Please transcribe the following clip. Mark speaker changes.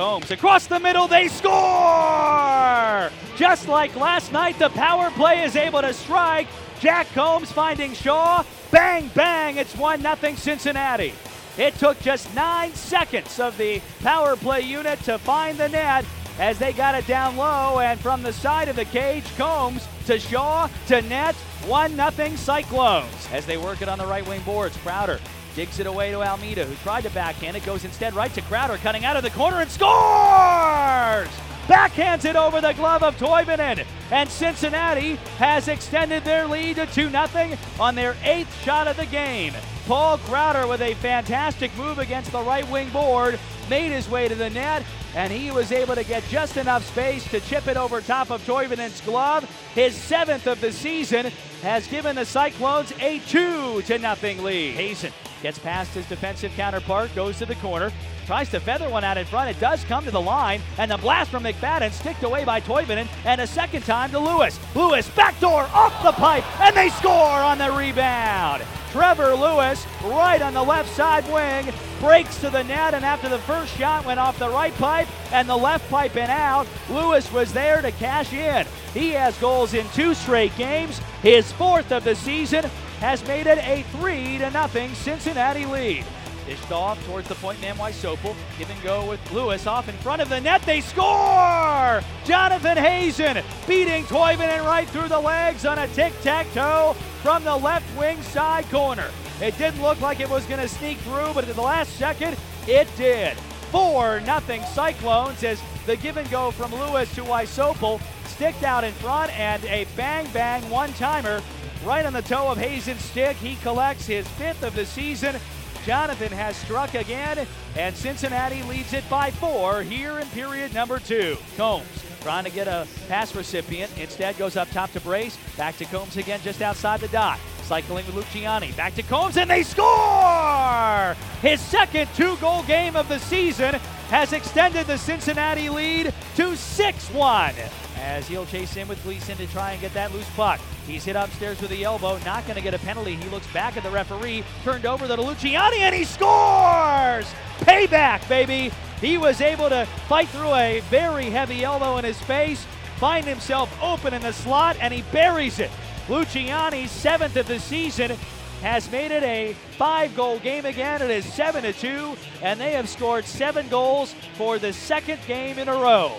Speaker 1: Combs across the middle, they score! Just like last night, the power play is able to strike. Jack Combs finding Shaw. Bang, bang, it's 1 0 Cincinnati. It took just nine seconds of the power play unit to find the net as they got it down low and from the side of the cage, Combs to Shaw to net, 1 0 Cyclones. As they work it on the right wing boards, Crowder digs it away to Almeida, who tried to backhand it, goes instead right to Crowder, cutting out of the corner and scores! Backhands it over the glove of Toivonen, and Cincinnati has extended their lead to 2 0 on their eighth shot of the game. Paul Crowder with a fantastic move against the right wing board made his way to the net, and he was able to get just enough space to chip it over top of Toivonen's glove. His seventh of the season has given the Cyclones a 2 to nothing lead. Hazen gets past his defensive counterpart, goes to the corner, tries to feather one out in front. It does come to the line, and the blast from McFadden sticked away by Toivonen, and a second time to Lewis. Lewis backdoor off the pipe, and they score on the rebound. Trevor Lewis, right on the left side wing, breaks to the net, and after the first shot went off the right pipe and the left pipe and out, Lewis was there to cash in. He has goals in two straight games. His fourth of the season has made it a 3 to nothing Cincinnati lead. Dished off towards the point man Wysopal. Give and go with Lewis off in front of the net. They score! Jonathan Hazen beating Toivonen right through the legs on a tic-tac-toe from the left wing side corner. It didn't look like it was going to sneak through, but at the last second, it did. 4 nothing Cyclones as the give and go from Lewis to Wysopal sticked out in front and a bang bang one timer right on the toe of Hazen's stick. He collects his fifth of the season. Jonathan has struck again, and Cincinnati leads it by four here in period number two. Combs trying to get a pass recipient. Instead goes up top to Brace. Back to Combs again just outside the dot. Cycling with Luciani. Back to Combs, and they score! His second two goal game of the season has extended the Cincinnati lead to 6 1 as he'll chase in with Gleason to try and get that loose puck. He's hit upstairs with the elbow, not going to get a penalty. He looks back at the referee, turned over to Luciani, and he scores! Payback, baby! He was able to fight through a very heavy elbow in his face, find himself open in the slot, and he buries it. Luciani's seventh of the season has made it a five goal game again. It is 7 to 2, and they have scored seven goals for the second game in a row.